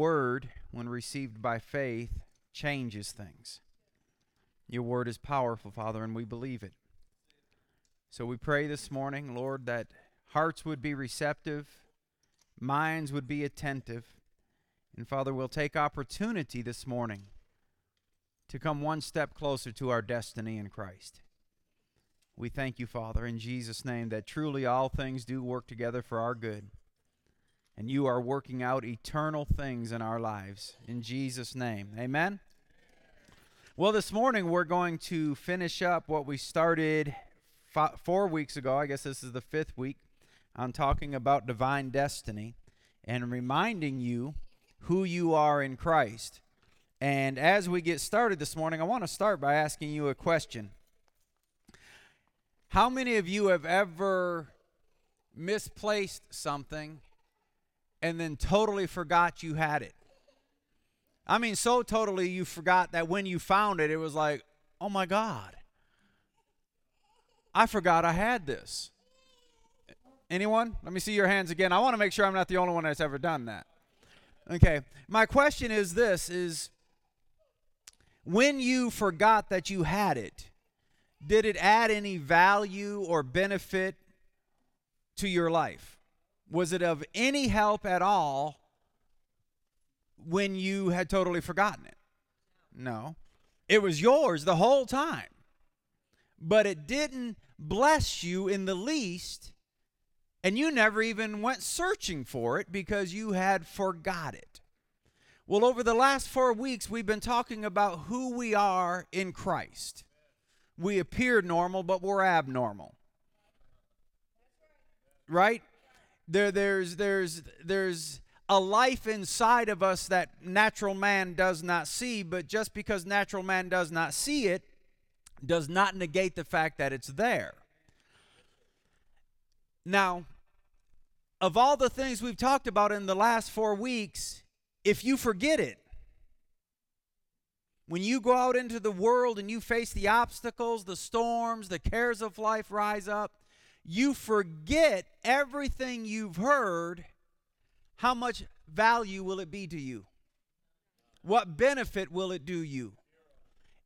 word, when received by faith, changes things. Your word is powerful, Father, and we believe it. So we pray this morning, Lord, that hearts would be receptive, minds would be attentive. And Father, we'll take opportunity this morning to come one step closer to our destiny in Christ. We thank you, Father, in Jesus' name, that truly all things do work together for our good. And you are working out eternal things in our lives. In Jesus' name. Amen. Well, this morning we're going to finish up what we started four weeks ago. I guess this is the fifth week on talking about divine destiny and reminding you who you are in Christ. And as we get started this morning, I want to start by asking you a question. How many of you have ever misplaced something and then totally forgot you had it? I mean, so totally you forgot that when you found it, it was like, oh my God, I forgot I had this. Anyone? Let me see your hands again. I want to make sure I'm not the only one that's ever done that. Okay. My question is this is when you forgot that you had it, did it add any value or benefit to your life? Was it of any help at all when you had totally forgotten it? No. It was yours the whole time. But it didn't bless you in the least, and you never even went searching for it because you had forgot it. Well, over the last four weeks, we've been talking about who we are in Christ we appear normal, but we're abnormal. Right? There, there's, there's, there's a life inside of us that natural man does not see, but just because natural man does not see it, does not negate the fact that it's there. Now, of all the things we've talked about in the last four weeks, if you forget it, when you go out into the world and you face the obstacles, the storms, the cares of life rise up, you forget everything you've heard. How much value will it be to you? What benefit will it do you?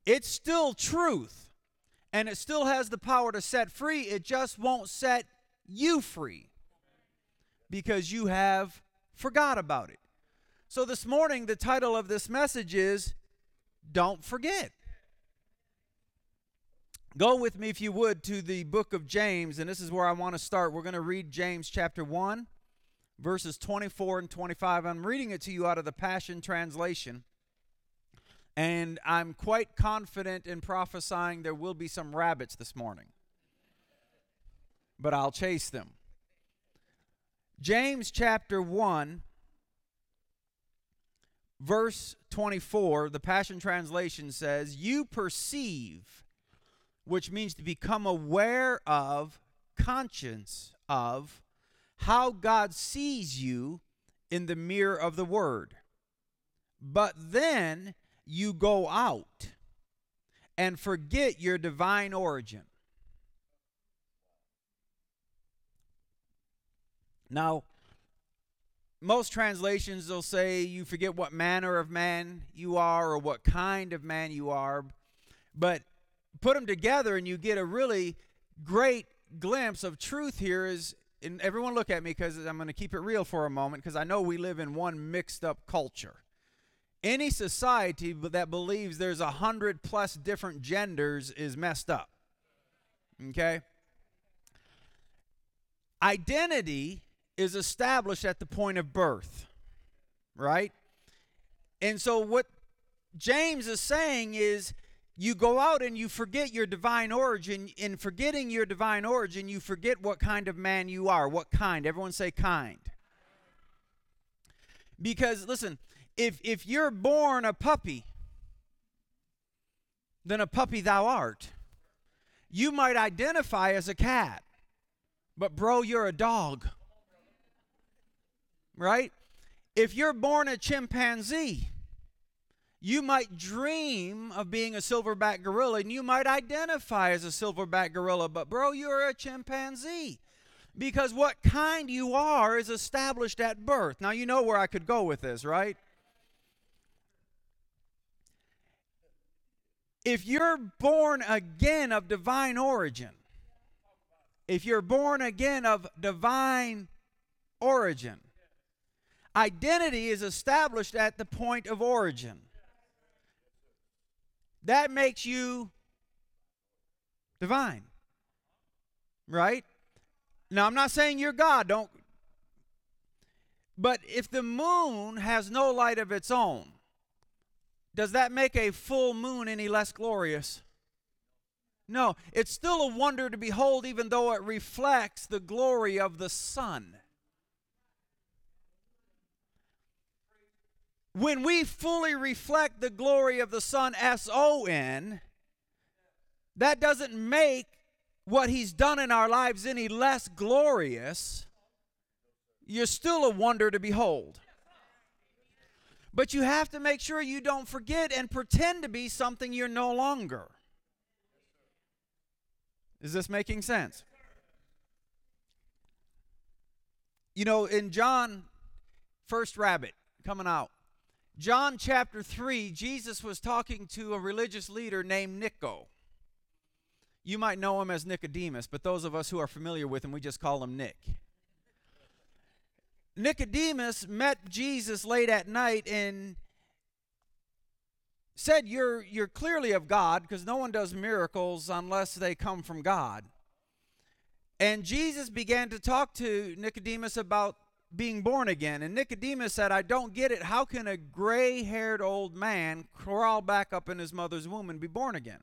It's still truth, and it still has the power to set free. It just won't set you free because you have forgot about it. So, this morning, the title of this message is don't forget. Go with me, if you would, to the book of James, and this is where I want to start. We're going to read James chapter 1, verses 24 and 25. I'm reading it to you out of the Passion Translation, and I'm quite confident in prophesying there will be some rabbits this morning, but I'll chase them. James chapter 1, verse 24, the Passion Translation says, You perceive, which means to become aware of, conscience of, how God sees you in the mirror of the Word. But then you go out and forget your divine origin. Now, most translations will say you forget what manner of man you are or what kind of man you are but put them together and you get a really great glimpse of truth here is and everyone look at me because i'm going to keep it real for a moment because i know we live in one mixed up culture any society that believes there's a hundred plus different genders is messed up okay identity is established at the point of birth, right? And so, what James is saying is you go out and you forget your divine origin. In forgetting your divine origin, you forget what kind of man you are. What kind? Everyone say kind. Because, listen, if, if you're born a puppy, then a puppy thou art. You might identify as a cat, but bro, you're a dog right? If you're born a chimpanzee, you might dream of being a silverback gorilla and you might identify as a silverback gorilla, but bro, you're a chimpanzee because what kind you are is established at birth. Now, you know where I could go with this, right? If you're born again of divine origin, if you're born again of divine origin, identity is established at the point of origin. That makes you divine. Right? Now, I'm not saying you're God. Don't. But if the moon has no light of its own, does that make a full moon any less glorious? No, it's still a wonder to behold, even though it reflects the glory of the sun. When we fully reflect the glory of the Son, S O N, that doesn't make what he's done in our lives any less glorious. You're still a wonder to behold. But you have to make sure you don't forget and pretend to be something you're no longer. Is this making sense? You know, in John, first rabbit coming out, John chapter 3, Jesus was talking to a religious leader named Nico. You might know him as Nicodemus, but those of us who are familiar with him, we just call him Nick. Nicodemus met Jesus late at night and said, You're, you're clearly of God because no one does miracles unless they come from God. And Jesus began to talk to Nicodemus about being born again. And Nicodemus said, I don't get it. How can a gray haired old man crawl back up in his mother's womb and be born again?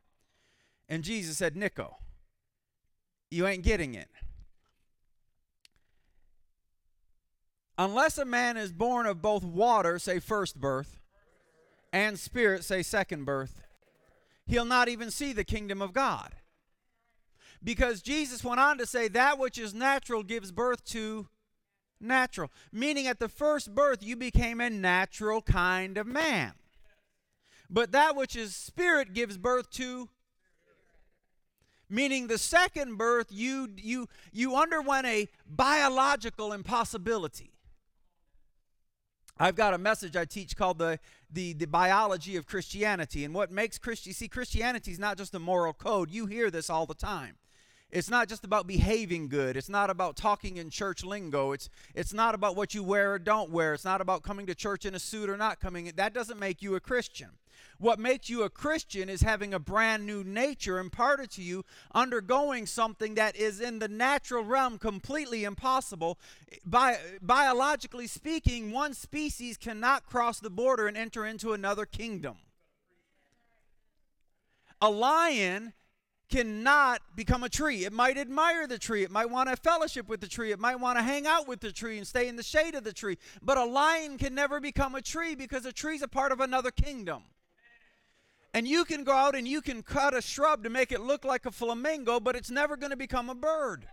And Jesus said, Nico, you ain't getting it. Unless a man is born of both water, say first birth, and spirit, say second birth, he'll not even see the kingdom of God. Because Jesus went on to say, that which is natural gives birth to natural. Meaning, at the first birth, you became a natural kind of man. But that which is spirit gives birth to meaning the second birth you you you underwent a biological impossibility i've got a message i teach called the the, the biology of christianity and what makes christian see christianity is not just a moral code you hear this all the time it's not just about behaving good. It's not about talking in church lingo. It's it's not about what you wear or don't wear. It's not about coming to church in a suit or not coming. That doesn't make you a Christian. What makes you a Christian is having a brand new nature imparted to you, undergoing something that is in the natural realm completely impossible. Bi- biologically speaking, one species cannot cross the border and enter into another kingdom. A lion cannot become a tree. It might admire the tree. It might want to fellowship with the tree. It might want to hang out with the tree and stay in the shade of the tree. But a lion can never become a tree because a tree is a part of another kingdom. And you can go out and you can cut a shrub to make it look like a flamingo, but it's never going to become a bird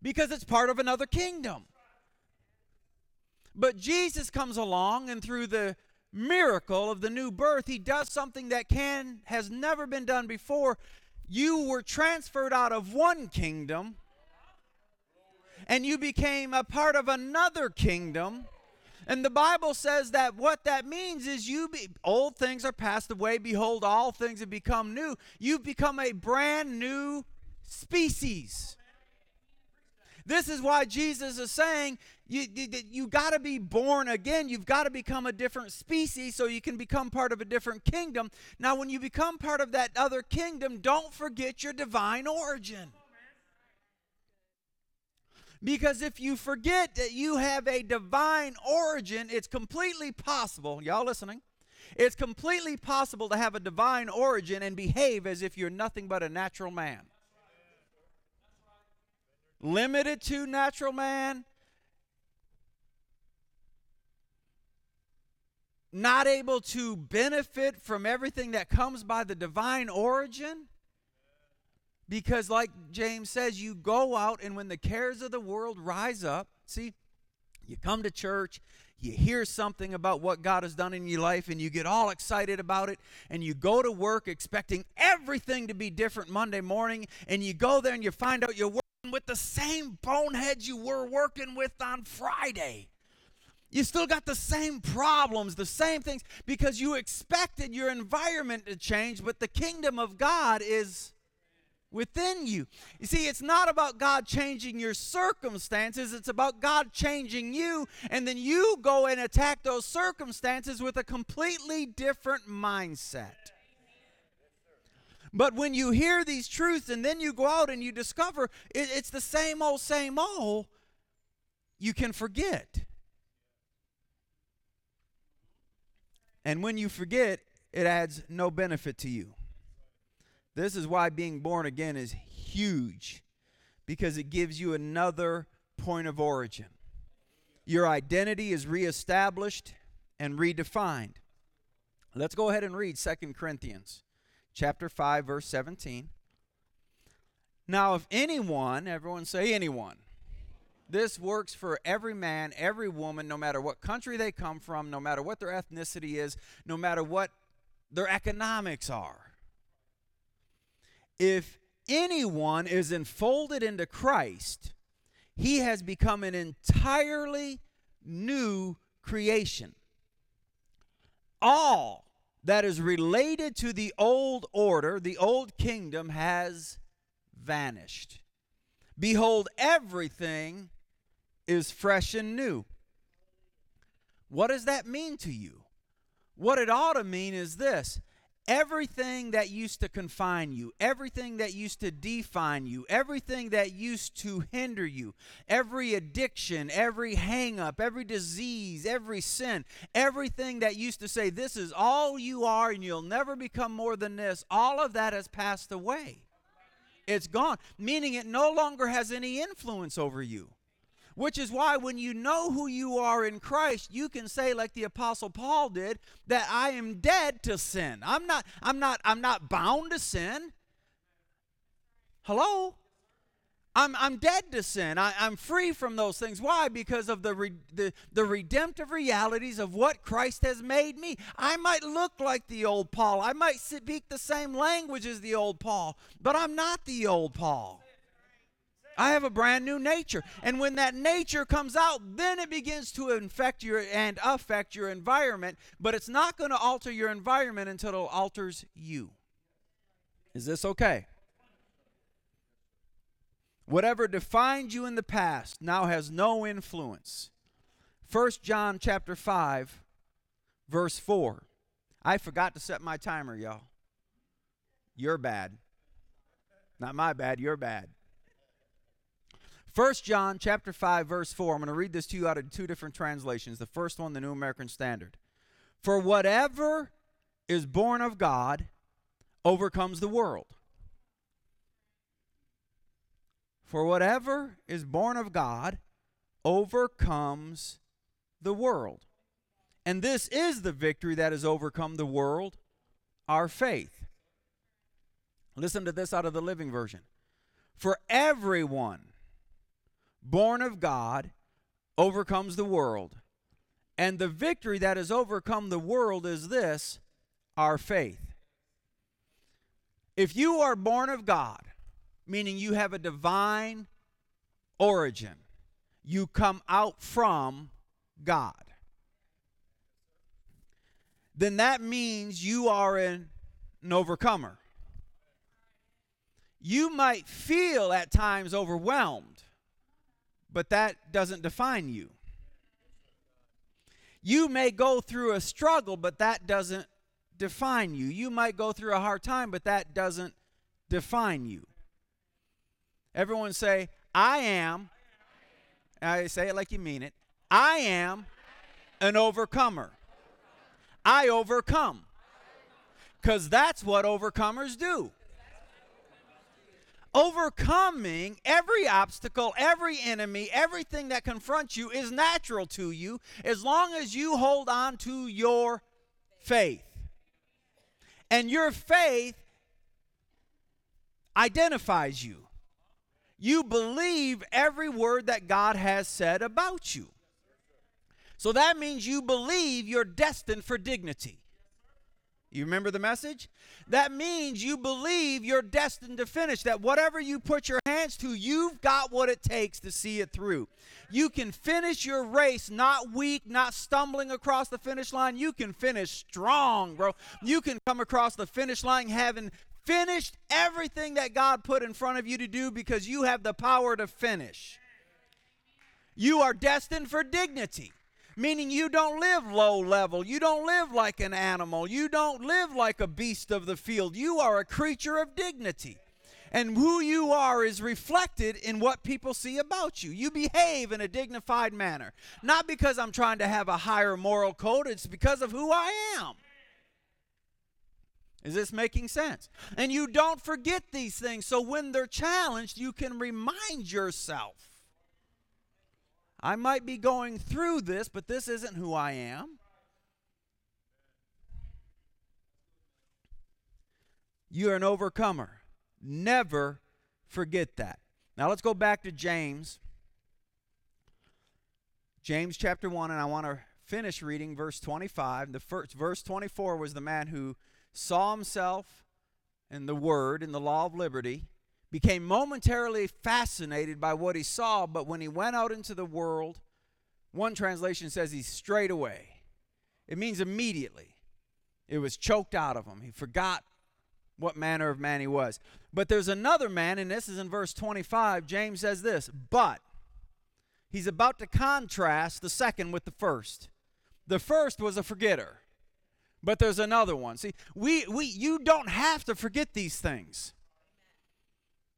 because it's part of another kingdom. But Jesus comes along and through the miracle of the new birth, he does something that can has never been done before. You were transferred out of one kingdom and you became a part of another kingdom. And the Bible says that what that means is you be, old things are passed away behold all things have become new. You've become a brand new species. This is why Jesus is saying you, you, you got to be born again. You've got to become a different species so you can become part of a different kingdom. Now, when you become part of that other kingdom, don't forget your divine origin. Because if you forget that you have a divine origin, it's completely possible, y'all listening? It's completely possible to have a divine origin and behave as if you're nothing but a natural man limited to natural man, not able to benefit from everything that comes by the divine origin. Because, like James says, you go out, and when the cares of the world rise up, see, you come to church, you hear something about what God has done in your life, and you get all excited about it, and you go to work expecting everything to be different Monday morning, and you go there and you find out you're working with the same boneheads you were working with on Friday. You still got the same problems, the same things, because you expected your environment to change, but the kingdom of God is within you. You see, it's not about God changing your circumstances, it's about God changing you, and then you go and attack those circumstances with a completely different mindset. But when you hear these truths and then you go out and you discover it, it's the same old, same old, you can forget. And when you forget, it adds no benefit to you. This is why being born again is huge because it gives you another point of origin. Your identity is reestablished and redefined. Let's go ahead and read Second Corinthians chapter 5 verse 17. Now if anyone, everyone say anyone. This works for every man, every woman, no matter what country they come from, no matter what their ethnicity is, no matter what their economics are. If anyone is enfolded into Christ, he has become an entirely new creation. All that is related to the old order, the old kingdom, has vanished. Behold, everything is fresh and new. What does that mean to you? What it ought to mean is this everything that used to confine you, everything that used to define you, everything that used to hinder you, every addiction, every hang up, every disease, every sin, everything that used to say, This is all you are and you'll never become more than this, all of that has passed away. It's gone, meaning it no longer has any influence over you. Which is why when you know who you are in Christ, you can say like the apostle Paul did that I am dead to sin. I'm not I'm not I'm not bound to sin. Hello? I'm, I'm dead to sin. I, am free from those things. Why? Because of the, re, the, the redemptive realities of what Christ has made me. I might look like the old Paul. I might speak the same language as the old Paul, but I'm not the old Paul. I have a brand new nature. And when that nature comes out, then it begins to infect your and affect your environment, but it's not going to alter your environment until it alters you. Is this okay? Whatever defined you in the past now has no influence. 1 John chapter 5 verse 4. I forgot to set my timer, y'all. You're bad. Not my bad, you're bad. First John chapter 5 verse 4. I'm going to read this to you out of two different translations. The first one the New American Standard. For whatever is born of God overcomes the world. For whatever is born of God overcomes the world. And this is the victory that has overcome the world, our faith. Listen to this out of the Living Version. For everyone born of God, overcomes the world. And the victory that has overcome the world is this our faith. If you are born of God, meaning you have a divine origin, you come out from God, then that means you are an, an overcomer. You might feel at times overwhelmed but that doesn't define you. You may go through a struggle, but that doesn't define you. You might go through a hard time, but that doesn't define you. Everyone say, I am. I say it like you mean it. I am an overcomer. I overcome. Because that's what overcomers do overcoming every obstacle, every enemy, everything that confronts you is natural to you as long as you hold on to your faith. And your faith identifies you. You believe every word that God has said about you. So that means you believe you're destined for dignity. You remember the message? That means you believe you're destined to finish, that whatever you put your hands to, you've got what it takes to see it through. You can finish your race not weak, not stumbling across the finish line. You can finish strong, bro. You can come across the finish line having finished everything that God put in front of you to do because you have the power to finish. You are destined for dignity meaning you don't live low level. You don't live like an animal. You don't live like a beast of the field. You are a creature of dignity. And who you are is reflected in what people see about you. You behave in a dignified manner. Not because I'm trying to have a higher moral code, it's because of who I am. Is this making sense? And you don't forget these things. So when they're challenged, you can remind yourself I might be going through this, but this isn't who I am. You're an overcomer. Never forget that. Now let's go back to James. James chapter 1, and I want to finish reading verse 25. The first verse 24 was the man who saw himself in the word in the law of liberty became momentarily fascinated by what he saw, but when he went out into the world, one translation says he strayed away. It means immediately. It was choked out of him. He forgot what manner of man he was. But there's another man, and this is in verse 25. James says this, but he's about to contrast the second with the first. The first was a forgetter, but there's another one. See, we, we, you don't have to forget these things.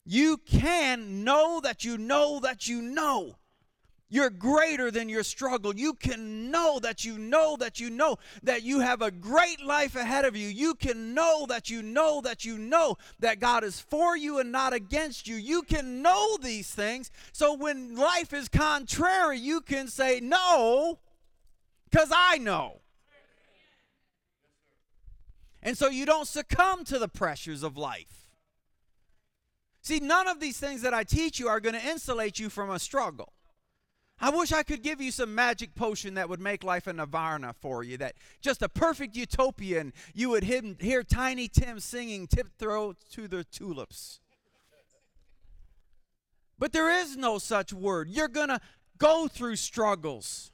You can know that you know that you know. You're greater than your struggle. You can know that you know that you know that you have a great life ahead of you. You can know that you know that you know that God is for you and not against you. You can know these things. So when life is contrary, you can say, No, because I know. And so you don't succumb to the pressures of life. See, none of these things that I teach you are going to insulate you from a struggle. I wish I could give you some magic potion that would make life a nirvana for you, that just a perfect utopia, and you would hear, Tiny Tim singing Tiptoe to the Tulips. But there is no such word. You're going to go through struggles.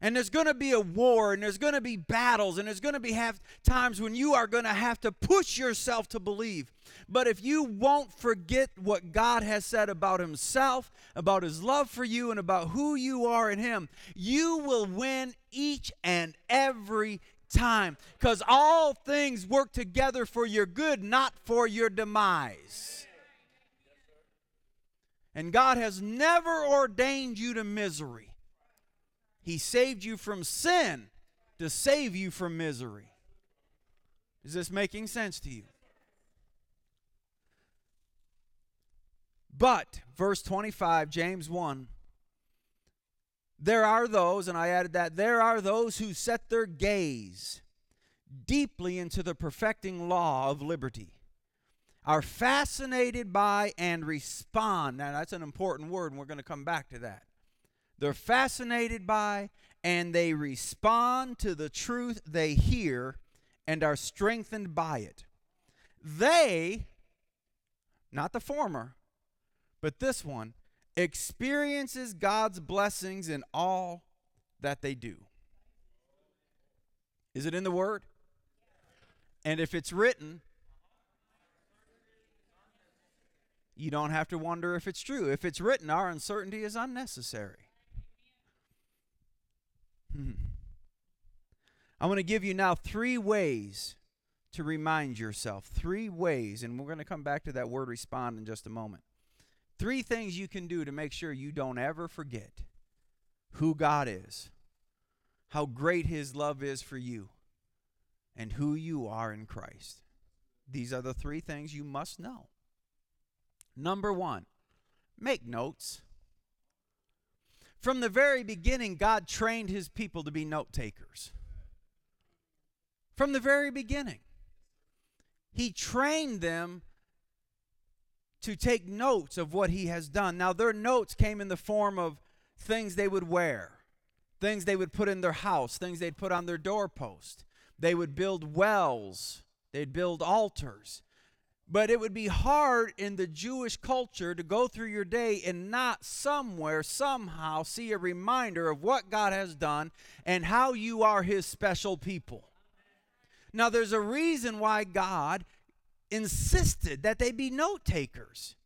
And there's going to be a war, and there's going to be battles, and there's going to be have times when you are going to have to push yourself to believe. But if you won't forget what God has said about Himself, about His love for you, and about who you are in Him, you will win each and every time. Because all things work together for your good, not for your demise. And God has never ordained you to misery. He saved you from sin to save you from misery. Is this making sense to you? But, verse 25, James 1, there are those, and I added that, there are those who set their gaze deeply into the perfecting law of liberty, are fascinated by and respond. Now, that's an important word, and we're going to come back to that they're fascinated by, and they respond to the truth they hear and are strengthened by it. They, not the former, but this one, experiences God's blessings in all that they do. Is it in the Word? And if it's written, you don't have to wonder if it's true. If it's written, our uncertainty is unnecessary. I'm going to give you now three ways to remind yourself. Three ways, and we're going to come back to that word respond in just a moment. Three things you can do to make sure you don't ever forget who God is, how great His love is for you, and who you are in Christ. These are the three things you must know. Number one, make notes. From the very beginning, God trained his people to be note takers. From the very beginning, he trained them to take notes of what he has done. Now, their notes came in the form of things they would wear, things they would put in their house, things they'd put on their doorpost. they would build wells, they'd build altars. But it would be hard in the Jewish culture to go through your day and not somewhere, somehow see a reminder of what God has done and how you are His special people. Now, there's a reason why God insisted that they be note takers.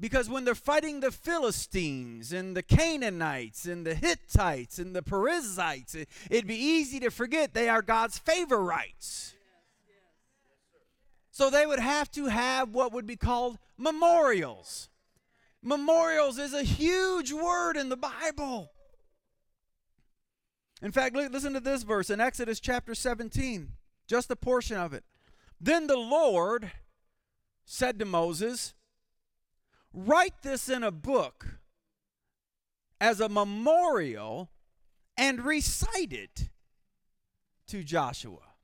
Because when they're fighting the Philistines and the Canaanites and the Hittites and the Perizzites, it'd be easy to forget they are God's favorites. So they would have to have what would be called memorials. Memorials is a huge word in the Bible. In fact, listen to this verse in Exodus chapter 17, just a portion of it. Then the Lord said to Moses, Write this in a book as a memorial and recite it to Joshua.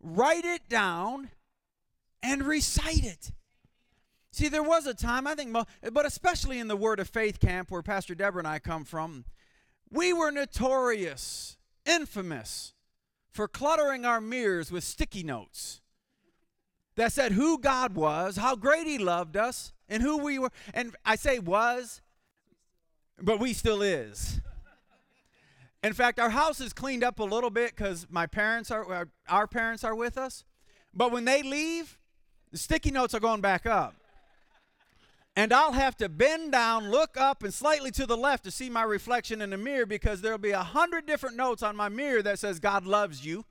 Write it down and recite it. See, there was a time, I think, but especially in the Word of Faith camp where Pastor Deborah and I come from, we were notorious, infamous for cluttering our mirrors with sticky notes that said who God was, how great He loved us, and who we were. And I say was, but we still is. In fact, our house is cleaned up a little bit because my parents are, our parents are with us. But when they leave, the sticky notes are going back up. And I'll have to bend down, look up, and slightly to the left to see my reflection in the mirror because there'll be a hundred different notes on my mirror that says, God loves you.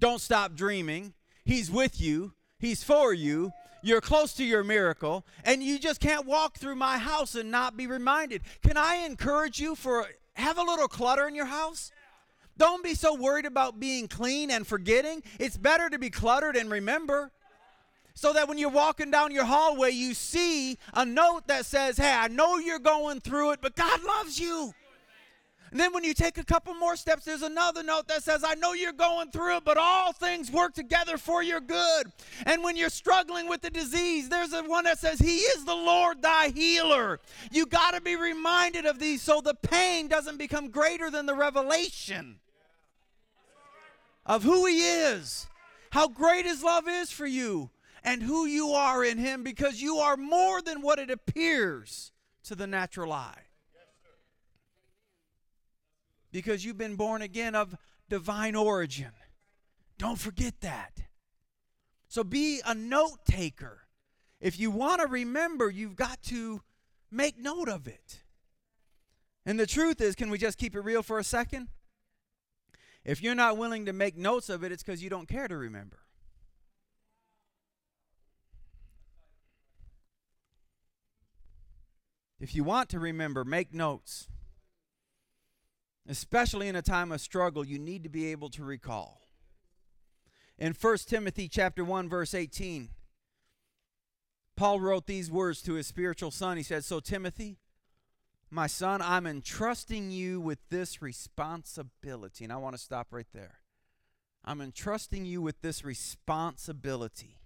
Don't stop dreaming. He's with you. He's for you. You're close to your miracle, and you just can't walk through my house and not be reminded. Can I encourage you for have a little clutter in your house? Don't be so worried about being clean and forgetting. It's better to be cluttered and remember. So that when you're walking down your hallway, you see a note that says, Hey, I know you're going through it, but God loves you. And then when you take a couple more steps, there's another note that says, I know you're going through it, but all things work together for your good. And when you're struggling with the disease, there's a one that says, He is the Lord thy healer. You got to be reminded of these so the pain doesn't become greater than the revelation of who He is, how great His love is for you, and who you are in Him because you are more than what it appears to the natural eye because you've been born again of divine origin. Don't forget that. So be a note taker. If you want to remember, you've got to make note of it. And the truth is, can we just keep it real for a second? If you're not willing to make notes of it, it's because you don't care to remember. If you want to remember, make notes. Especially in a time of struggle, you need to be able to recall. In 1 Timothy chapter 1 verse 18, Paul wrote these words to his spiritual son. He said, "So Timothy, my son, I'm entrusting you with this responsibility." And I want to stop right there. I'm entrusting you with this responsibility.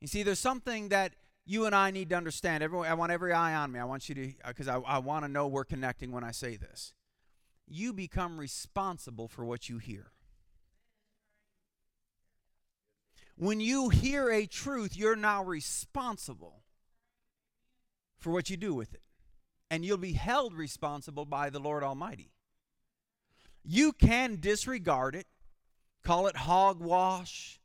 You see, there's something that you and I need to understand. Everyone, I want every eye on me. I want you to, uh, because I, I want to know we're connecting when I say this. You become responsible for what you hear. When you hear a truth, you're now responsible for what you do with it. And you'll be held responsible by the Lord Almighty. You can disregard it, call it hogwash,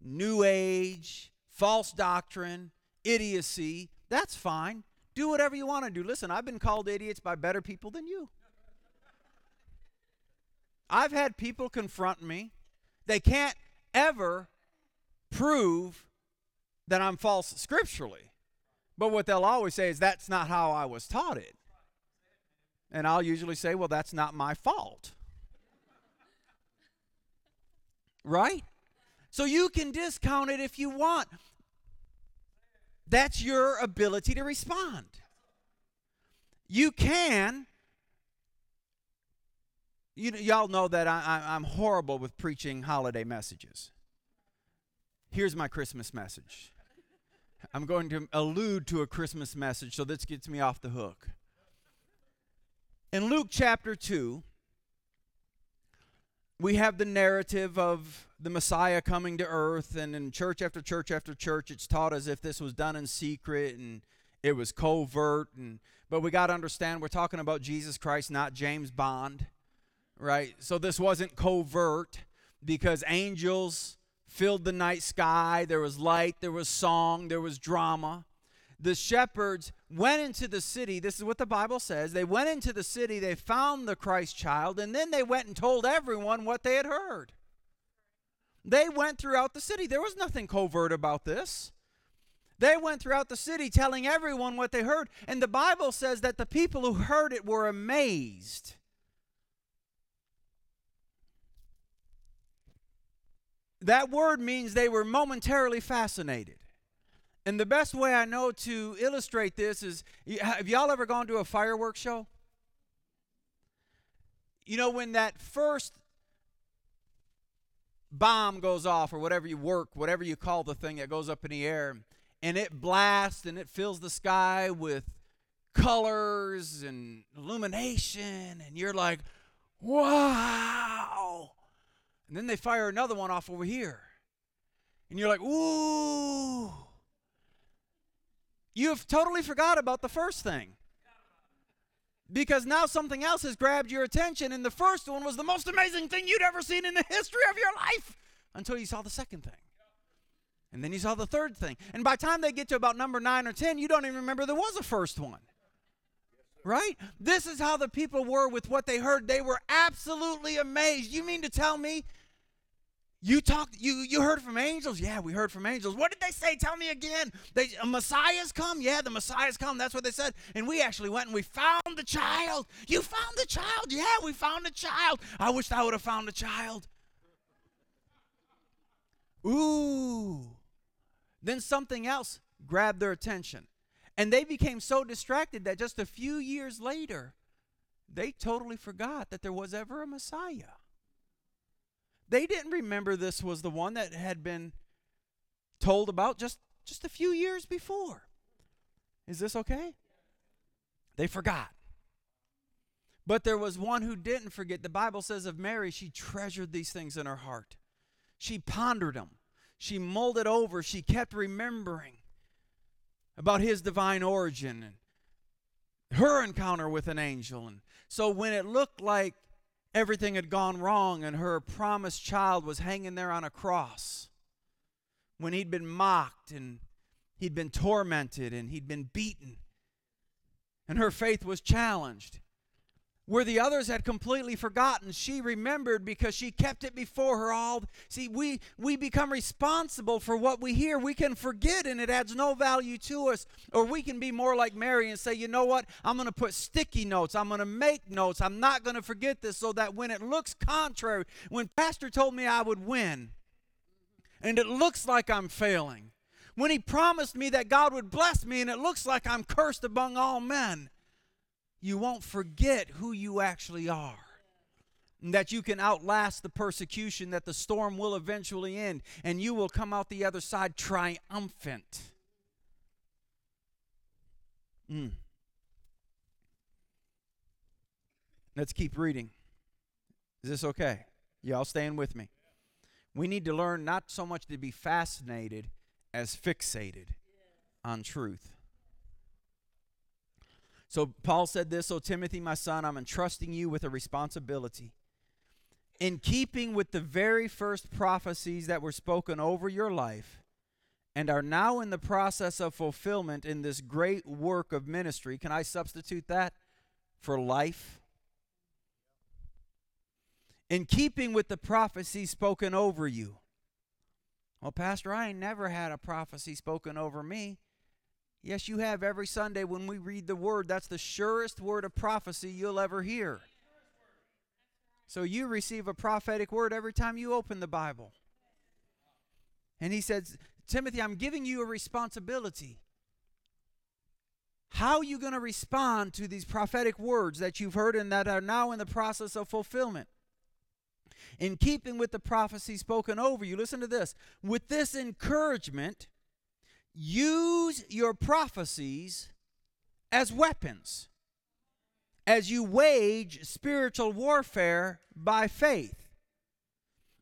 new age, false doctrine, idiocy. That's fine. Do whatever you want to do. Listen, I've been called idiots by better people than you. I've had people confront me. They can't ever prove that I'm false scripturally. But what they'll always say is, that's not how I was taught it. And I'll usually say, well, that's not my fault. Right? So you can discount it if you want. That's your ability to respond. You can. You, y'all know that I, I, I'm horrible with preaching holiday messages. Here's my Christmas message. I'm going to allude to a Christmas message, so this gets me off the hook. In Luke chapter 2, we have the narrative of the Messiah coming to earth, and in church after church after church, it's taught as if this was done in secret and it was covert. And but we got to understand we're talking about Jesus Christ, not James Bond, right? So this wasn't covert because angels filled the night sky. There was light, there was song, there was drama the shepherds went into the city. This is what the Bible says. They went into the city, they found the Christ child, and then they went and told everyone what they had heard. They went throughout the city. There was nothing covert about this. They went throughout the city telling everyone what they heard. And the Bible says that the people who heard it were amazed. That word means they were momentarily fascinated. And the best way I know to illustrate this is have y'all ever gone to a fireworks show? You know, when that first bomb goes off, or whatever you work, whatever you call the thing that goes up in the air, and it blasts and it fills the sky with colors and illumination, and you're like, wow. And then they fire another one off over here. And you're like, ooh. You have totally forgot about the first thing. Because now something else has grabbed your attention, and the first one was the most amazing thing you'd ever seen in the history of your life until you saw the second thing. And then you saw the third thing. And by the time they get to about number nine or ten, you don't even remember there was a first one. Right? This is how the people were with what they heard. They were absolutely amazed. You mean to tell me you talked you you heard from angels? Yeah, we heard from angels. What did they say? Tell me again. They a Messiah's come? Yeah, the Messiah's come. That's what they said. And we actually went and we found the child. You found the child? Yeah, we found the child. I wish I would have found the child. Ooh. Then something else grabbed their attention. And they became so distracted that just a few years later, they totally forgot that there was ever a Messiah. They didn't remember this was the one that had been told about just, just a few years before. Is this okay? They forgot. But there was one who didn't forget. The Bible says of Mary, she treasured these things in her heart. She pondered them. She molded over. She kept remembering about his divine origin and her encounter with an angel. And so when it looked like everything had gone wrong and her promised child was hanging there on a cross. When he'd been mocked and he'd been tormented and he'd been beaten. And her faith was challenged where the others had completely forgotten. She remembered because she kept it before her all. See we we become responsible for what we hear. We can forget and it adds no value to us. Or we can be more like mary and say you know what? I'm going to put sticky notes. I'm going to make notes. I'm not going to forget this so that when it looks contrary when pastor told me i would win and it looks like i'm failing when he promised me that god would bless me and it looks like i'm cursed among all men you won't forget who you actually are. And that you can outlast the persecution, that the storm will eventually end, and you will come out the other side triumphant. Mm. Let's keep reading. Is this okay? Y'all staying with me? We need to learn not so much to be fascinated as fixated on truth. So Paul said this, "O Timothy, my son, I'm entrusting you with a responsibility. In keeping with the very first prophecies that were spoken over your life and are now in the process of fulfillment in this great work of ministry, can I substitute that for life? In keeping with the prophecies spoken over you. Well, Pastor, I never had a prophecy spoken over me. Yes, you have every Sunday when we read the word. That's the surest word of prophecy you'll ever hear. So you receive a prophetic word every time you open the Bible. And he says, Timothy, I'm giving you a responsibility. How are you going to respond to these prophetic words that you've heard and that are now in the process of fulfillment? In keeping with the prophecy spoken over you, listen to this. With this encouragement, use your prophecies as weapons as you wage spiritual warfare by faith.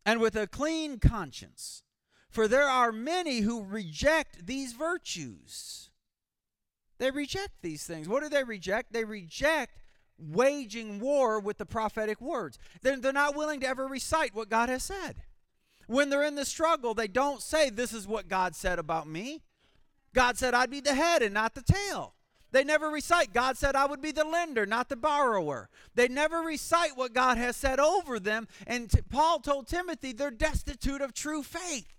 and with a clean conscience. For there are many who reject these virtues. They reject these things. What do they reject? They reject waging war with the prophetic words. They're, they're not willing to ever recite what God has said. When they're in the struggle, they don't say, This is what God said about me. God said I'd be the head and not the tail. They never recite, God said I would be the lender, not the borrower. They never recite what God has said over them. And t- Paul told Timothy they're destitute of true faith.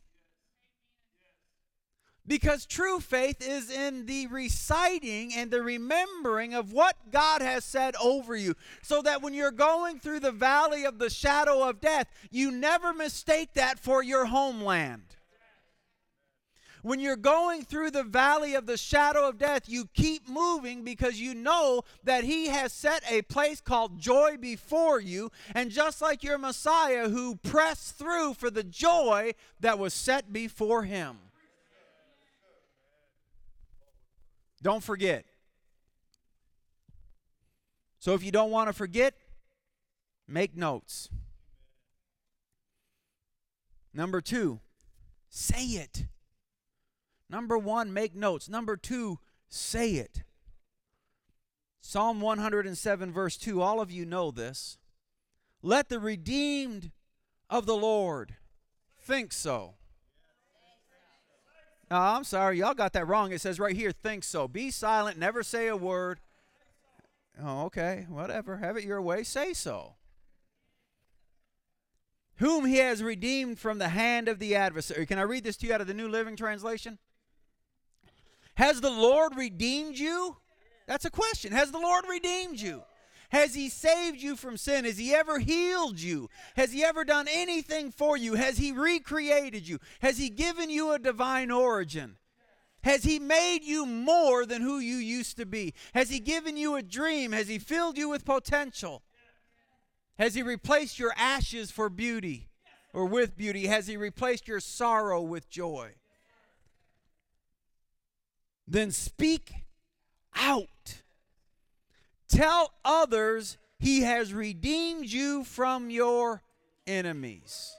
Because true faith is in the reciting and the remembering of what God has said over you. So that when you're going through the valley of the shadow of death, you never mistake that for your homeland. When you're going through the valley of the shadow of death, you keep moving because you know that He has set a place called joy before you. And just like your Messiah who pressed through for the joy that was set before Him. Don't forget. So if you don't want to forget, make notes. Number two, say it. Number one, make notes. Number two, say it. Psalm 107, verse 2, all of you know this. Let the redeemed of the Lord think so. Oh, I'm sorry, y'all got that wrong. It says right here, think so. Be silent, never say a word. Oh, okay, whatever. Have it your way, say so. Whom he has redeemed from the hand of the adversary. Can I read this to you out of the New Living Translation? Has the Lord redeemed you? That's a question. Has the Lord redeemed you? Has He saved you from sin? Has He ever healed you? Has He ever done anything for you? Has He recreated you? Has He given you a divine origin? Has He made you more than who you used to be? Has He given you a dream? Has He filled you with potential? Has He replaced your ashes for beauty or with beauty? Has He replaced your sorrow with joy? Then speak out. Tell others he has redeemed you from your enemies.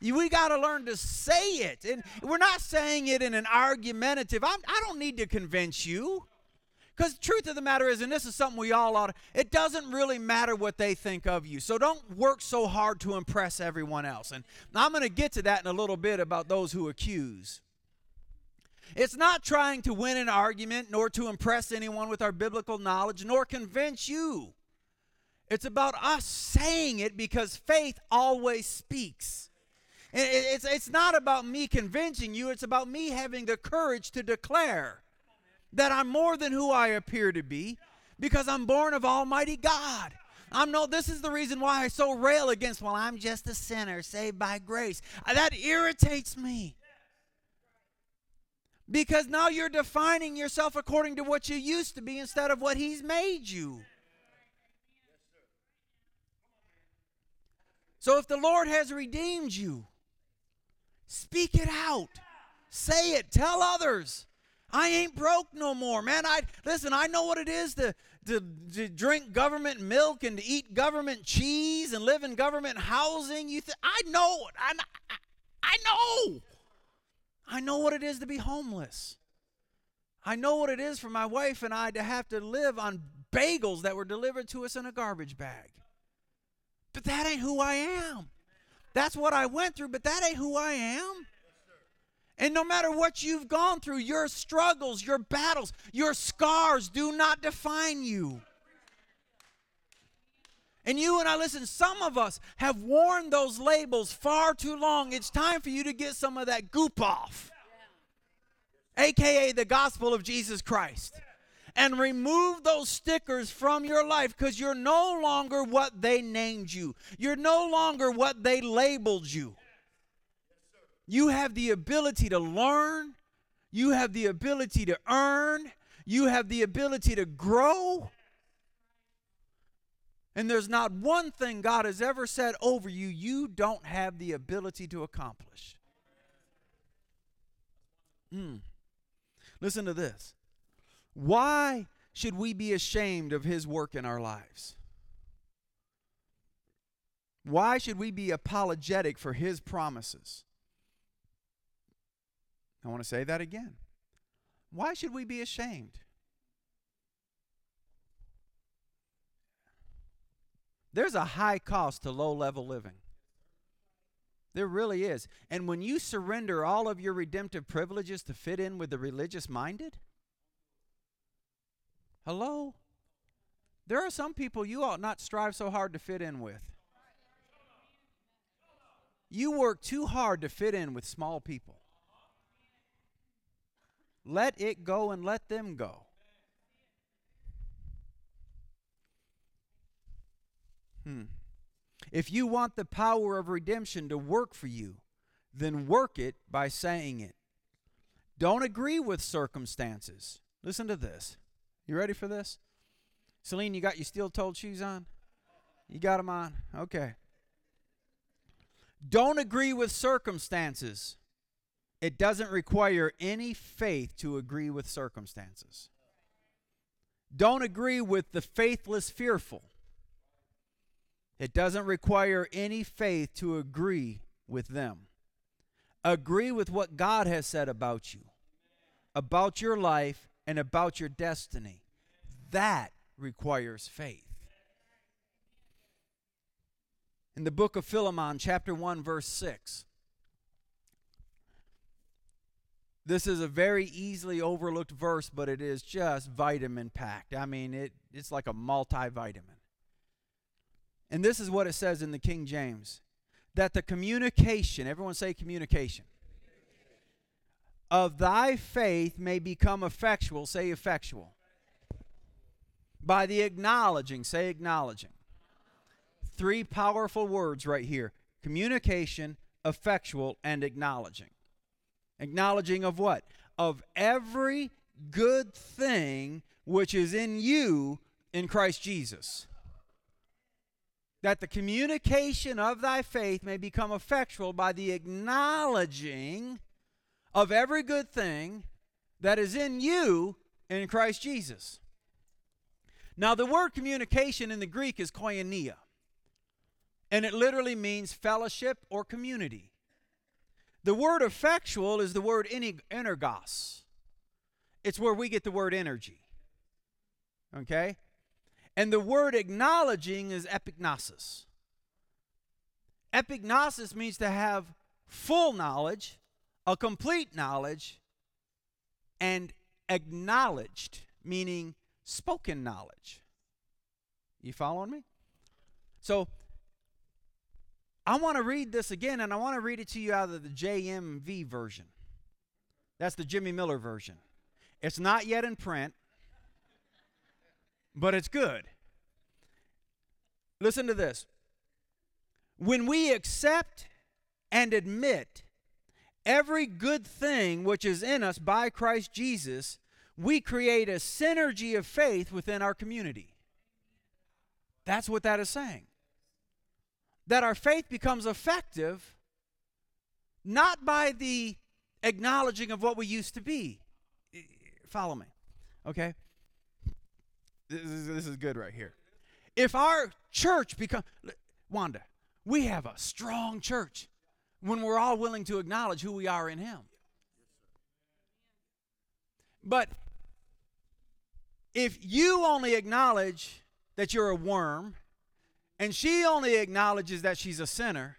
We got to learn to say it. And we're not saying it in an argumentative, I'm, I do not need to convince you. Because truth of the matter is, and this is something we all ought to, it doesn't really matter what they think of you. So don't work so hard to impress everyone else. And I'm going to get to that in a little bit about those who accuse. It's not trying to win an argument, nor to impress anyone with our biblical knowledge, nor convince you. It's about us saying it because faith always speaks. It's, it's not about me convincing you, it's about me having the courage to declare that I'm more than who I appear to be because I'm born of Almighty God. I'm no, this is the reason why I so rail against, well, I'm just a sinner saved by grace. That irritates me. Because now you're defining yourself according to what you used to be instead of what He's made you. So if the Lord has redeemed you, speak it out. Say it. Tell others. I ain't broke no more, man. I listen. I know what it is to, to, to drink government milk and to eat government cheese and live in government housing. You, th- I know. I, I know. I know what it is to be homeless. I know what it is for my wife and I to have to live on bagels that were delivered to us in a garbage bag. But that ain't who I am. That's what I went through, but that ain't who I am. And no matter what you've gone through, your struggles, your battles, your scars do not define you. And you and I, listen, some of us have worn those labels far too long. It's time for you to get some of that goop off, yeah. aka the gospel of Jesus Christ. And remove those stickers from your life because you're no longer what they named you. You're no longer what they labeled you. You have the ability to learn, you have the ability to earn, you have the ability to grow. And there's not one thing God has ever said over you you don't have the ability to accomplish. Mm. Listen to this. Why should we be ashamed of his work in our lives? Why should we be apologetic for his promises? I want to say that again. Why should we be ashamed? There's a high cost to low level living. There really is. And when you surrender all of your redemptive privileges to fit in with the religious minded, hello? There are some people you ought not strive so hard to fit in with. You work too hard to fit in with small people. Let it go and let them go. Hmm. If you want the power of redemption to work for you, then work it by saying it. Don't agree with circumstances. Listen to this. You ready for this? Celine, you got your steel toed shoes on? You got them on? Okay. Don't agree with circumstances. It doesn't require any faith to agree with circumstances. Don't agree with the faithless fearful. It doesn't require any faith to agree with them. Agree with what God has said about you, about your life, and about your destiny. That requires faith. In the book of Philemon, chapter 1, verse 6, This is a very easily overlooked verse, but it is just vitamin packed. I mean, it, it's like a multivitamin. And this is what it says in the King James that the communication, everyone say communication, of thy faith may become effectual, say effectual, by the acknowledging, say acknowledging. Three powerful words right here communication, effectual, and acknowledging. Acknowledging of what? Of every good thing which is in you in Christ Jesus. That the communication of thy faith may become effectual by the acknowledging of every good thing that is in you in Christ Jesus. Now, the word communication in the Greek is koinonia, and it literally means fellowship or community. The word effectual is the word energos. It's where we get the word energy. Okay? And the word acknowledging is epignosis. Epignosis means to have full knowledge, a complete knowledge, and acknowledged, meaning spoken knowledge. You following me? So I want to read this again, and I want to read it to you out of the JMV version. That's the Jimmy Miller version. It's not yet in print, but it's good. Listen to this. When we accept and admit every good thing which is in us by Christ Jesus, we create a synergy of faith within our community. That's what that is saying that our faith becomes effective not by the acknowledging of what we used to be. Follow me, okay? This is, this is good right here. If our church become Wanda, we have a strong church when we're all willing to acknowledge who we are in Him. But if you only acknowledge that you're a worm and she only acknowledges that she's a sinner,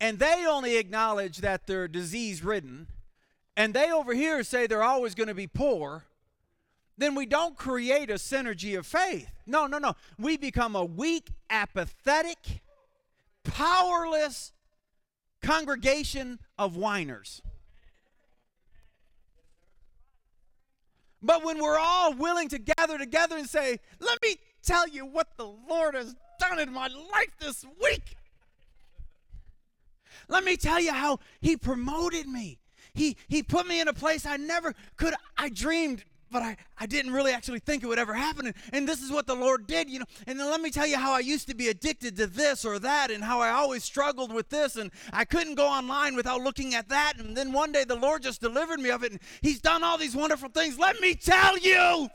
and they only acknowledge that they're disease ridden, and they over here say they're always going to be poor, then we don't create a synergy of faith. No, no, no. We become a weak, apathetic, powerless congregation of whiners. But when we're all willing to gather together and say, let me tell you what the Lord has done in my life this week. Let me tell you how he promoted me. He, he put me in a place I never could. I dreamed, but I, I didn't really actually think it would ever happen. And, and this is what the Lord did, you know. And then let me tell you how I used to be addicted to this or that, and how I always struggled with this, and I couldn't go online without looking at that. And then one day the Lord just delivered me of it, and He's done all these wonderful things. Let me tell you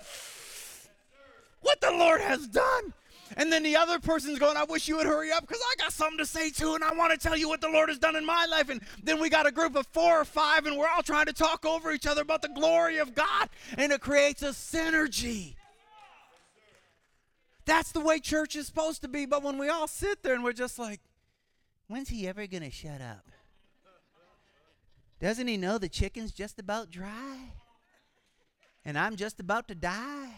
what the Lord has done. And then the other person's going, I wish you would hurry up because I got something to say too, and I want to tell you what the Lord has done in my life. And then we got a group of four or five, and we're all trying to talk over each other about the glory of God, and it creates a synergy. That's the way church is supposed to be. But when we all sit there and we're just like, when's he ever going to shut up? Doesn't he know the chicken's just about dry? And I'm just about to die?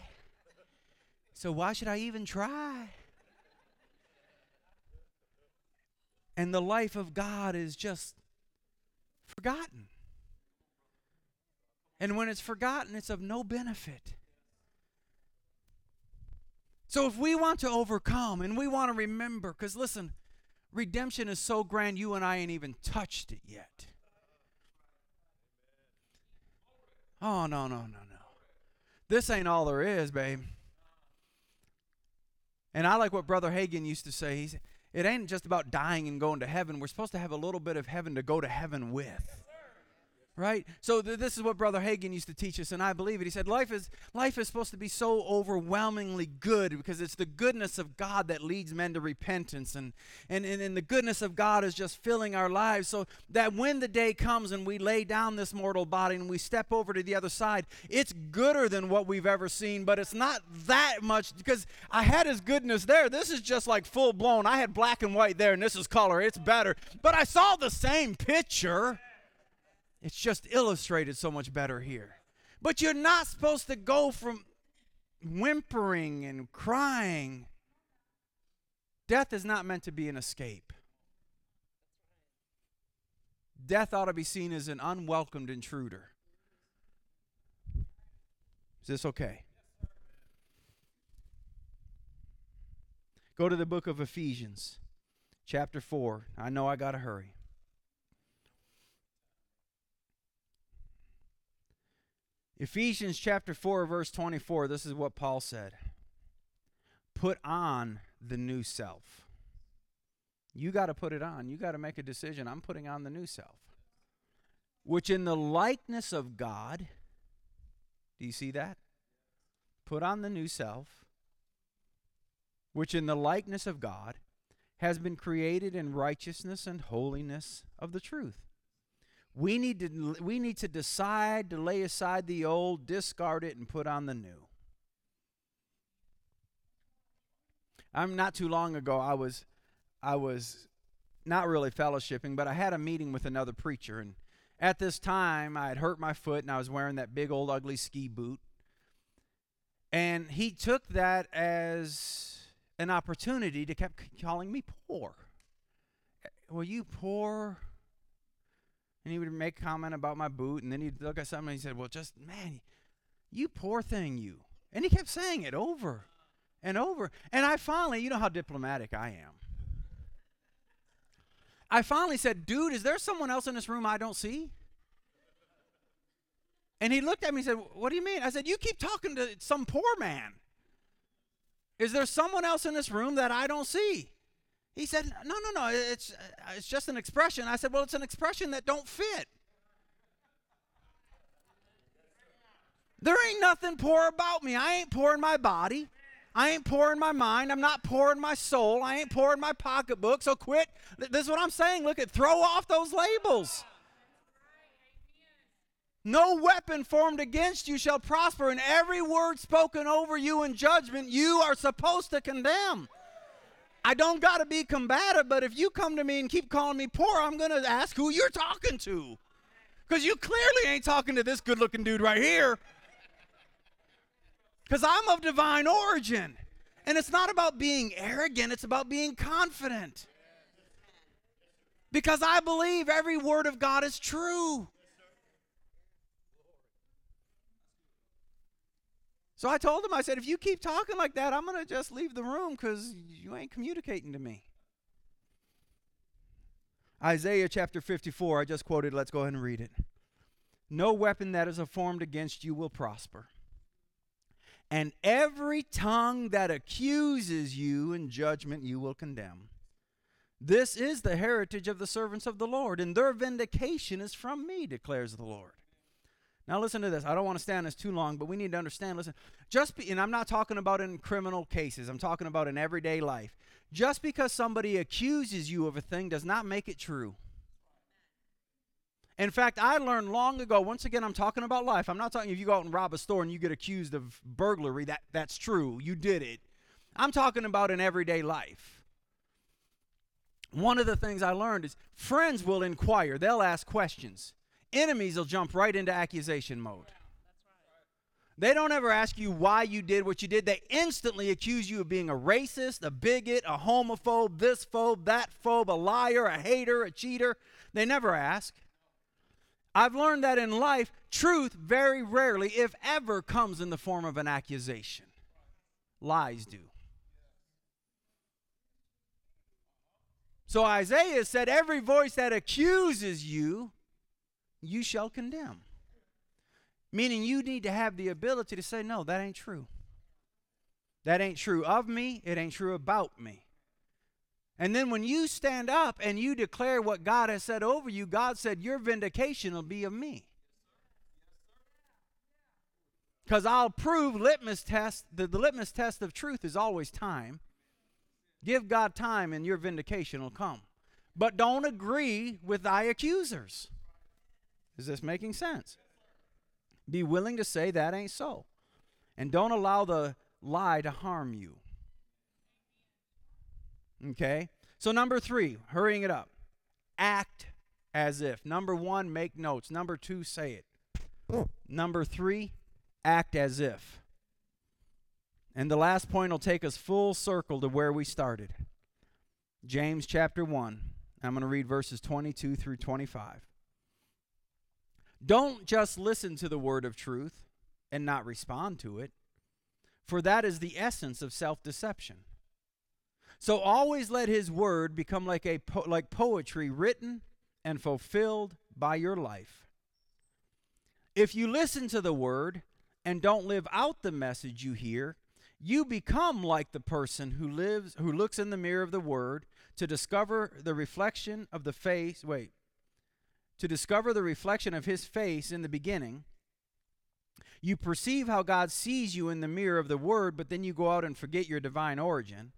So why should I even try? And the life of God is just forgotten. And when it's forgotten, it's of no benefit. So if we want to overcome and we want to remember, because listen, redemption is so grand, you and I ain't even touched it yet. Oh, no, no, no, no. This ain't all there is, babe. And I like what Brother Hagin used to say. He said, it ain't just about dying and going to heaven. We're supposed to have a little bit of heaven to go to heaven with right? So th- this is what brother Hagin used to teach us and i believe it. He said life is life is supposed to be so overwhelmingly good because it's the goodness of god that leads men to repentance and, and and, and the goodness of god is just filling our lives so that when the day comes and we lay down this mortal body and we step over to the other side it's gooder than what we've ever seen but it's not that much because i had his goodness there. This is just like full blown i had black and white there and this is color. It's better. But i saw the same picture it's just illustrated so much better here. But you're not supposed to go from whimpering and crying. Death is not meant to be an escape. Death ought to be seen as an unwelcomed intruder. Is this okay? Go to the book of Ephesians, chapter 4. I know I got to hurry. Ephesians chapter 4, verse 24, this is what Paul said Put on the new self. You got to put it on. You got to make a decision. I'm putting on the new self, which in the likeness of God, do you see that? Put on the new self, which in the likeness of God has been created in righteousness and holiness of the truth. We need to we need to decide to lay aside the old, discard it and put on the new. I'm not too long ago I was I was not really fellowshipping, but I had a meeting with another preacher and at this time I had hurt my foot and I was wearing that big old ugly ski boot. And he took that as an opportunity to keep calling me poor. Well, you poor and he would make comment about my boot, and then he'd look at something and he said, Well, just, man, you poor thing, you. And he kept saying it over and over. And I finally, you know how diplomatic I am. I finally said, Dude, is there someone else in this room I don't see? And he looked at me and said, What do you mean? I said, You keep talking to some poor man. Is there someone else in this room that I don't see? He said, "No, no, no. It's uh, it's just an expression." I said, "Well, it's an expression that don't fit." There ain't nothing poor about me. I ain't poor in my body. I ain't poor in my mind. I'm not poor in my soul. I ain't poor in my pocketbook. So quit. This is what I'm saying. Look at throw off those labels. No weapon formed against you shall prosper, and every word spoken over you in judgment you are supposed to condemn. I don't got to be combative, but if you come to me and keep calling me poor, I'm going to ask who you're talking to. Because you clearly ain't talking to this good looking dude right here. Because I'm of divine origin. And it's not about being arrogant, it's about being confident. Because I believe every word of God is true. So I told him, I said, if you keep talking like that, I'm going to just leave the room because you ain't communicating to me. Isaiah chapter 54, I just quoted. Let's go ahead and read it. No weapon that is formed against you will prosper. And every tongue that accuses you in judgment you will condemn. This is the heritage of the servants of the Lord, and their vindication is from me, declares the Lord. Now listen to this. I don't want to stand this too long, but we need to understand. Listen, just be, and I'm not talking about in criminal cases. I'm talking about in everyday life. Just because somebody accuses you of a thing does not make it true. In fact, I learned long ago, once again, I'm talking about life. I'm not talking if you go out and rob a store and you get accused of burglary, that, that's true. You did it. I'm talking about in everyday life. One of the things I learned is friends will inquire, they'll ask questions. Enemies will jump right into accusation mode. They don't ever ask you why you did what you did. They instantly accuse you of being a racist, a bigot, a homophobe, this phobe, that phobe, a liar, a hater, a cheater. They never ask. I've learned that in life, truth very rarely, if ever, comes in the form of an accusation. Lies do. So Isaiah said, Every voice that accuses you, you shall condemn. Meaning you need to have the ability to say, No, that ain't true. That ain't true of me, it ain't true about me. And then when you stand up and you declare what God has said over you, God said, Your vindication will be of me. Because I'll prove litmus test, the, the litmus test of truth is always time. Give God time and your vindication will come. But don't agree with thy accusers. Is this making sense? Be willing to say that ain't so. And don't allow the lie to harm you. Okay? So, number three, hurrying it up. Act as if. Number one, make notes. Number two, say it. Number three, act as if. And the last point will take us full circle to where we started. James chapter 1. I'm going to read verses 22 through 25. Don't just listen to the word of truth and not respond to it, for that is the essence of self deception. So always let his word become like a po- like poetry written and fulfilled by your life. If you listen to the word and don't live out the message you hear, you become like the person who lives who looks in the mirror of the word to discover the reflection of the face, wait. To discover the reflection of his face in the beginning. You perceive how God sees you in the mirror of the word, but then you go out and forget your divine origin.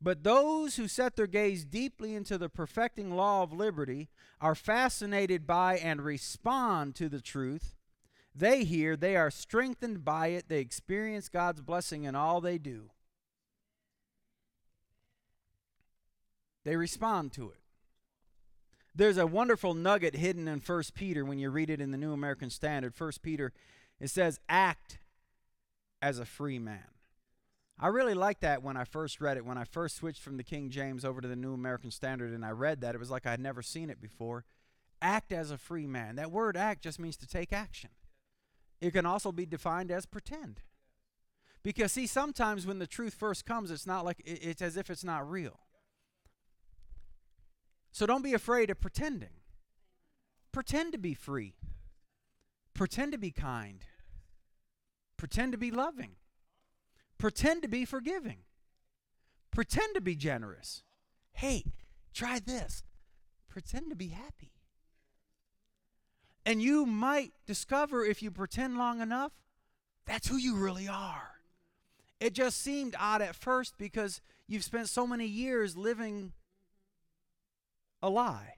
But those who set their gaze deeply into the perfecting law of liberty are fascinated by and respond to the truth. They hear, they are strengthened by it, they experience God's blessing in all they do. They respond to it. There's a wonderful nugget hidden in 1 Peter when you read it in the New American Standard. 1 Peter, it says, act as a free man. I really liked that when I first read it. When I first switched from the King James over to the New American Standard and I read that, it was like I had never seen it before. Act as a free man. That word act just means to take action. It can also be defined as pretend. Because, see, sometimes when the truth first comes, it's not like it's as if it's not real. So don't be afraid of pretending. Pretend to be free, pretend to be kind, pretend to be loving Pretend to be forgiving. Pretend to be generous. Hey, try this. Pretend to be happy. And you might discover if you pretend long enough, that's who you really are. It just seemed odd at first because you've spent so many years living a lie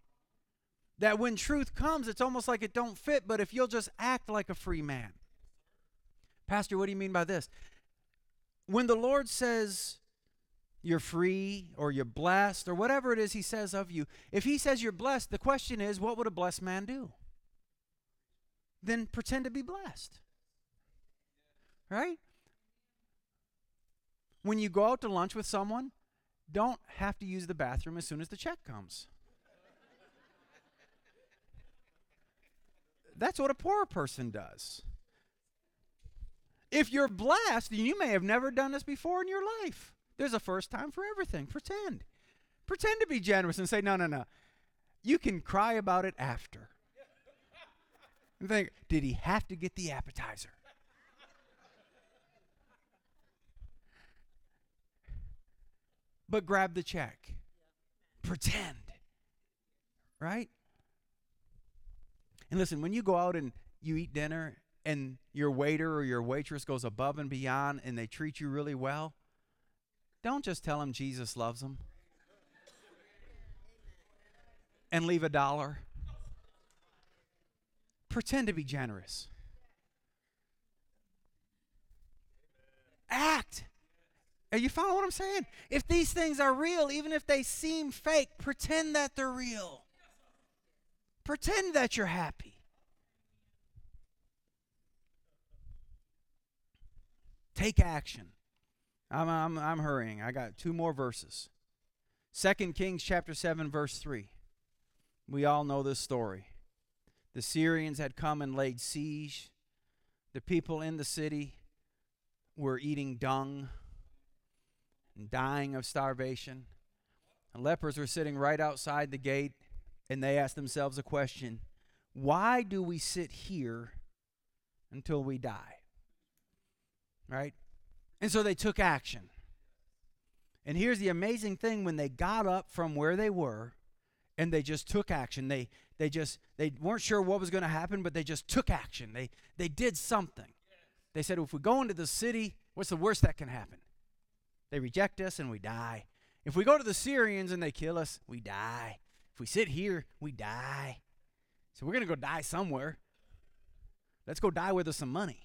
that when truth comes it's almost like it don't fit but if you'll just act like a free man pastor what do you mean by this when the Lord says you're free or you're blessed or whatever it is he says of you, if he says you're blessed, the question is, what would a blessed man do? Then pretend to be blessed. Right? When you go out to lunch with someone, don't have to use the bathroom as soon as the check comes. That's what a poor person does. If you're blessed, you may have never done this before in your life. There's a first time for everything. Pretend. Pretend to be generous and say, no, no, no. You can cry about it after. And think, did he have to get the appetizer? but grab the check. Pretend. Right? And listen, when you go out and you eat dinner and your waiter or your waitress goes above and beyond and they treat you really well, don't just tell them Jesus loves them and leave a dollar. Pretend to be generous. Act. Are you following what I'm saying? If these things are real, even if they seem fake, pretend that they're real. Pretend that you're happy. Take action. I'm, I'm, I'm hurrying. I got two more verses. Second Kings chapter 7, verse 3. We all know this story. The Syrians had come and laid siege. The people in the city were eating dung and dying of starvation. And lepers were sitting right outside the gate, and they asked themselves a question Why do we sit here until we die? Right? And so they took action. And here's the amazing thing when they got up from where they were and they just took action. They they just they weren't sure what was going to happen, but they just took action. They they did something. They said well, if we go into the city, what's the worst that can happen? They reject us and we die. If we go to the Syrians and they kill us, we die. If we sit here, we die. So we're going to go die somewhere. Let's go die with us some money.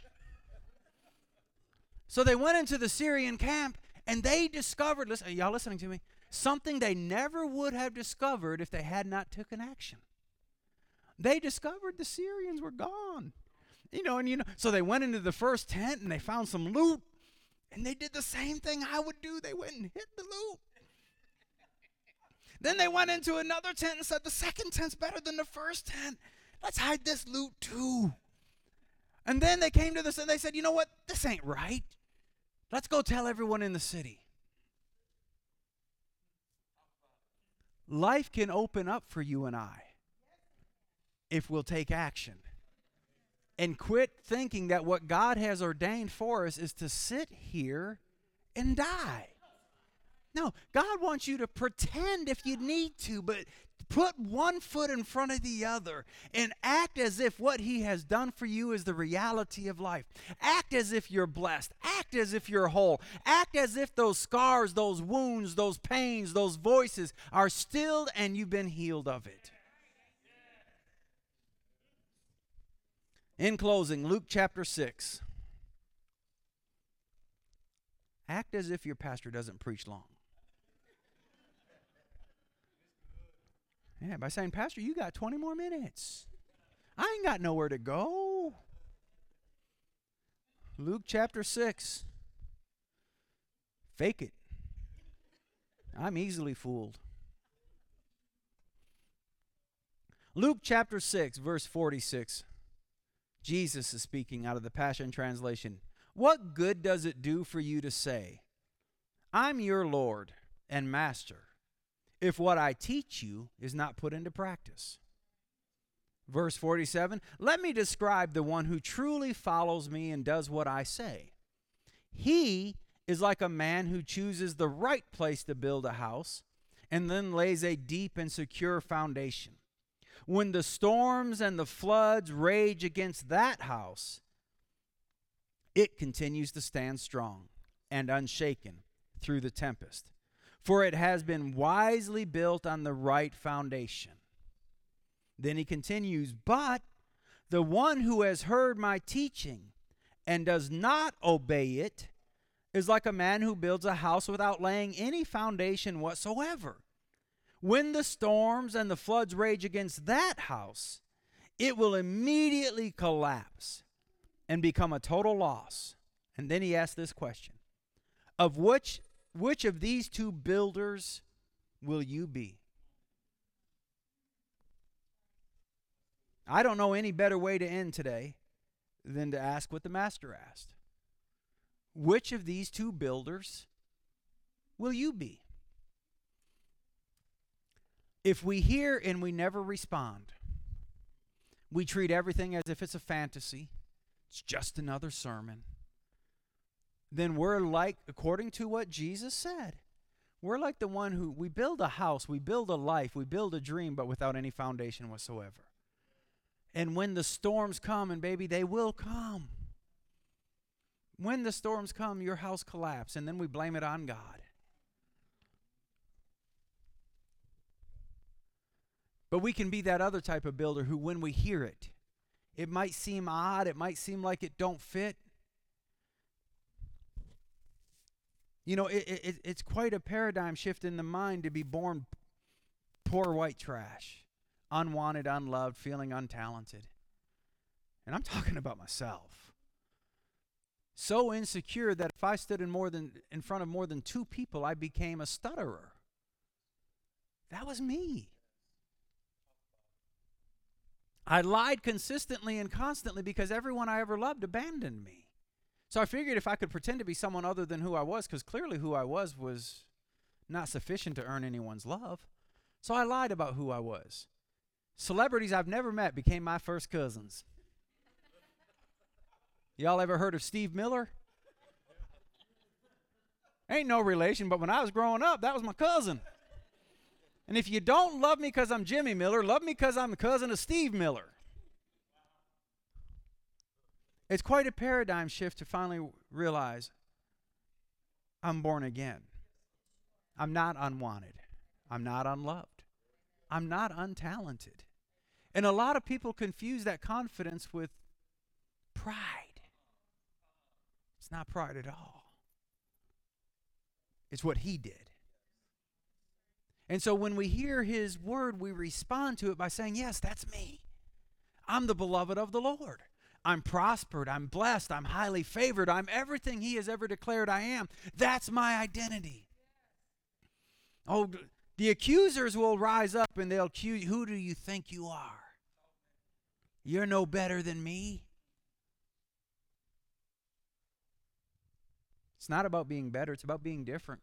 So they went into the Syrian camp and they discovered, listen, y'all listening to me? Something they never would have discovered if they had not taken action. They discovered the Syrians were gone. You know, and you know, so they went into the first tent and they found some loot. And they did the same thing I would do. They went and hit the loot. Then they went into another tent and said, The second tent's better than the first tent. Let's hide this loot too. And then they came to this and they said, You know what? This ain't right. Let's go tell everyone in the city. Life can open up for you and I if we'll take action and quit thinking that what God has ordained for us is to sit here and die. No, God wants you to pretend if you need to, but Put one foot in front of the other and act as if what He has done for you is the reality of life. Act as if you're blessed. Act as if you're whole. Act as if those scars, those wounds, those pains, those voices are stilled and you've been healed of it. In closing, Luke chapter 6. Act as if your pastor doesn't preach long. Yeah, by saying, Pastor, you got 20 more minutes. I ain't got nowhere to go. Luke chapter 6. Fake it. I'm easily fooled. Luke chapter 6, verse 46. Jesus is speaking out of the Passion Translation. What good does it do for you to say, I'm your Lord and Master? If what I teach you is not put into practice. Verse 47 Let me describe the one who truly follows me and does what I say. He is like a man who chooses the right place to build a house and then lays a deep and secure foundation. When the storms and the floods rage against that house, it continues to stand strong and unshaken through the tempest for it has been wisely built on the right foundation. Then he continues, But the one who has heard my teaching and does not obey it is like a man who builds a house without laying any foundation whatsoever. When the storms and the floods rage against that house, it will immediately collapse and become a total loss. And then he asks this question Of which which of these two builders will you be? I don't know any better way to end today than to ask what the master asked. Which of these two builders will you be? If we hear and we never respond, we treat everything as if it's a fantasy, it's just another sermon then we're like, according to what Jesus said, we're like the one who we build a house, we build a life, we build a dream, but without any foundation whatsoever. And when the storms come, and baby, they will come. When the storms come, your house collapse, and then we blame it on God. But we can be that other type of builder who, when we hear it, it might seem odd, it might seem like it don't fit. You know, it, it, it's quite a paradigm shift in the mind to be born poor white trash, unwanted, unloved, feeling untalented. And I'm talking about myself. So insecure that if I stood in more than in front of more than two people, I became a stutterer. That was me. I lied consistently and constantly because everyone I ever loved abandoned me. So I figured if I could pretend to be someone other than who I was, because clearly who I was was not sufficient to earn anyone's love. So I lied about who I was. Celebrities I've never met became my first cousins. Y'all ever heard of Steve Miller? Ain't no relation, but when I was growing up, that was my cousin. And if you don't love me because I'm Jimmy Miller, love me because I'm the cousin of Steve Miller. It's quite a paradigm shift to finally realize I'm born again. I'm not unwanted. I'm not unloved. I'm not untalented. And a lot of people confuse that confidence with pride. It's not pride at all, it's what he did. And so when we hear his word, we respond to it by saying, Yes, that's me. I'm the beloved of the Lord. I'm prospered. I'm blessed. I'm highly favored. I'm everything he has ever declared I am. That's my identity. Oh, the accusers will rise up and they'll accuse who do you think you are? You're no better than me. It's not about being better, it's about being different.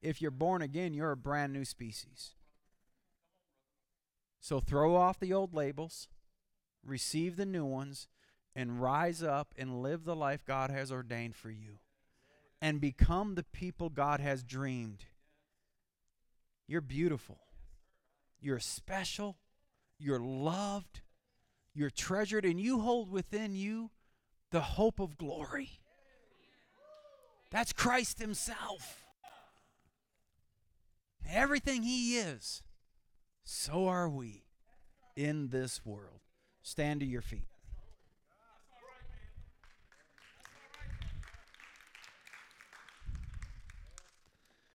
If you're born again, you're a brand new species. So throw off the old labels, receive the new ones, and rise up and live the life God has ordained for you. And become the people God has dreamed. You're beautiful. You're special. You're loved. You're treasured. And you hold within you the hope of glory. That's Christ Himself. Everything He is, so are we in this world. Stand to your feet.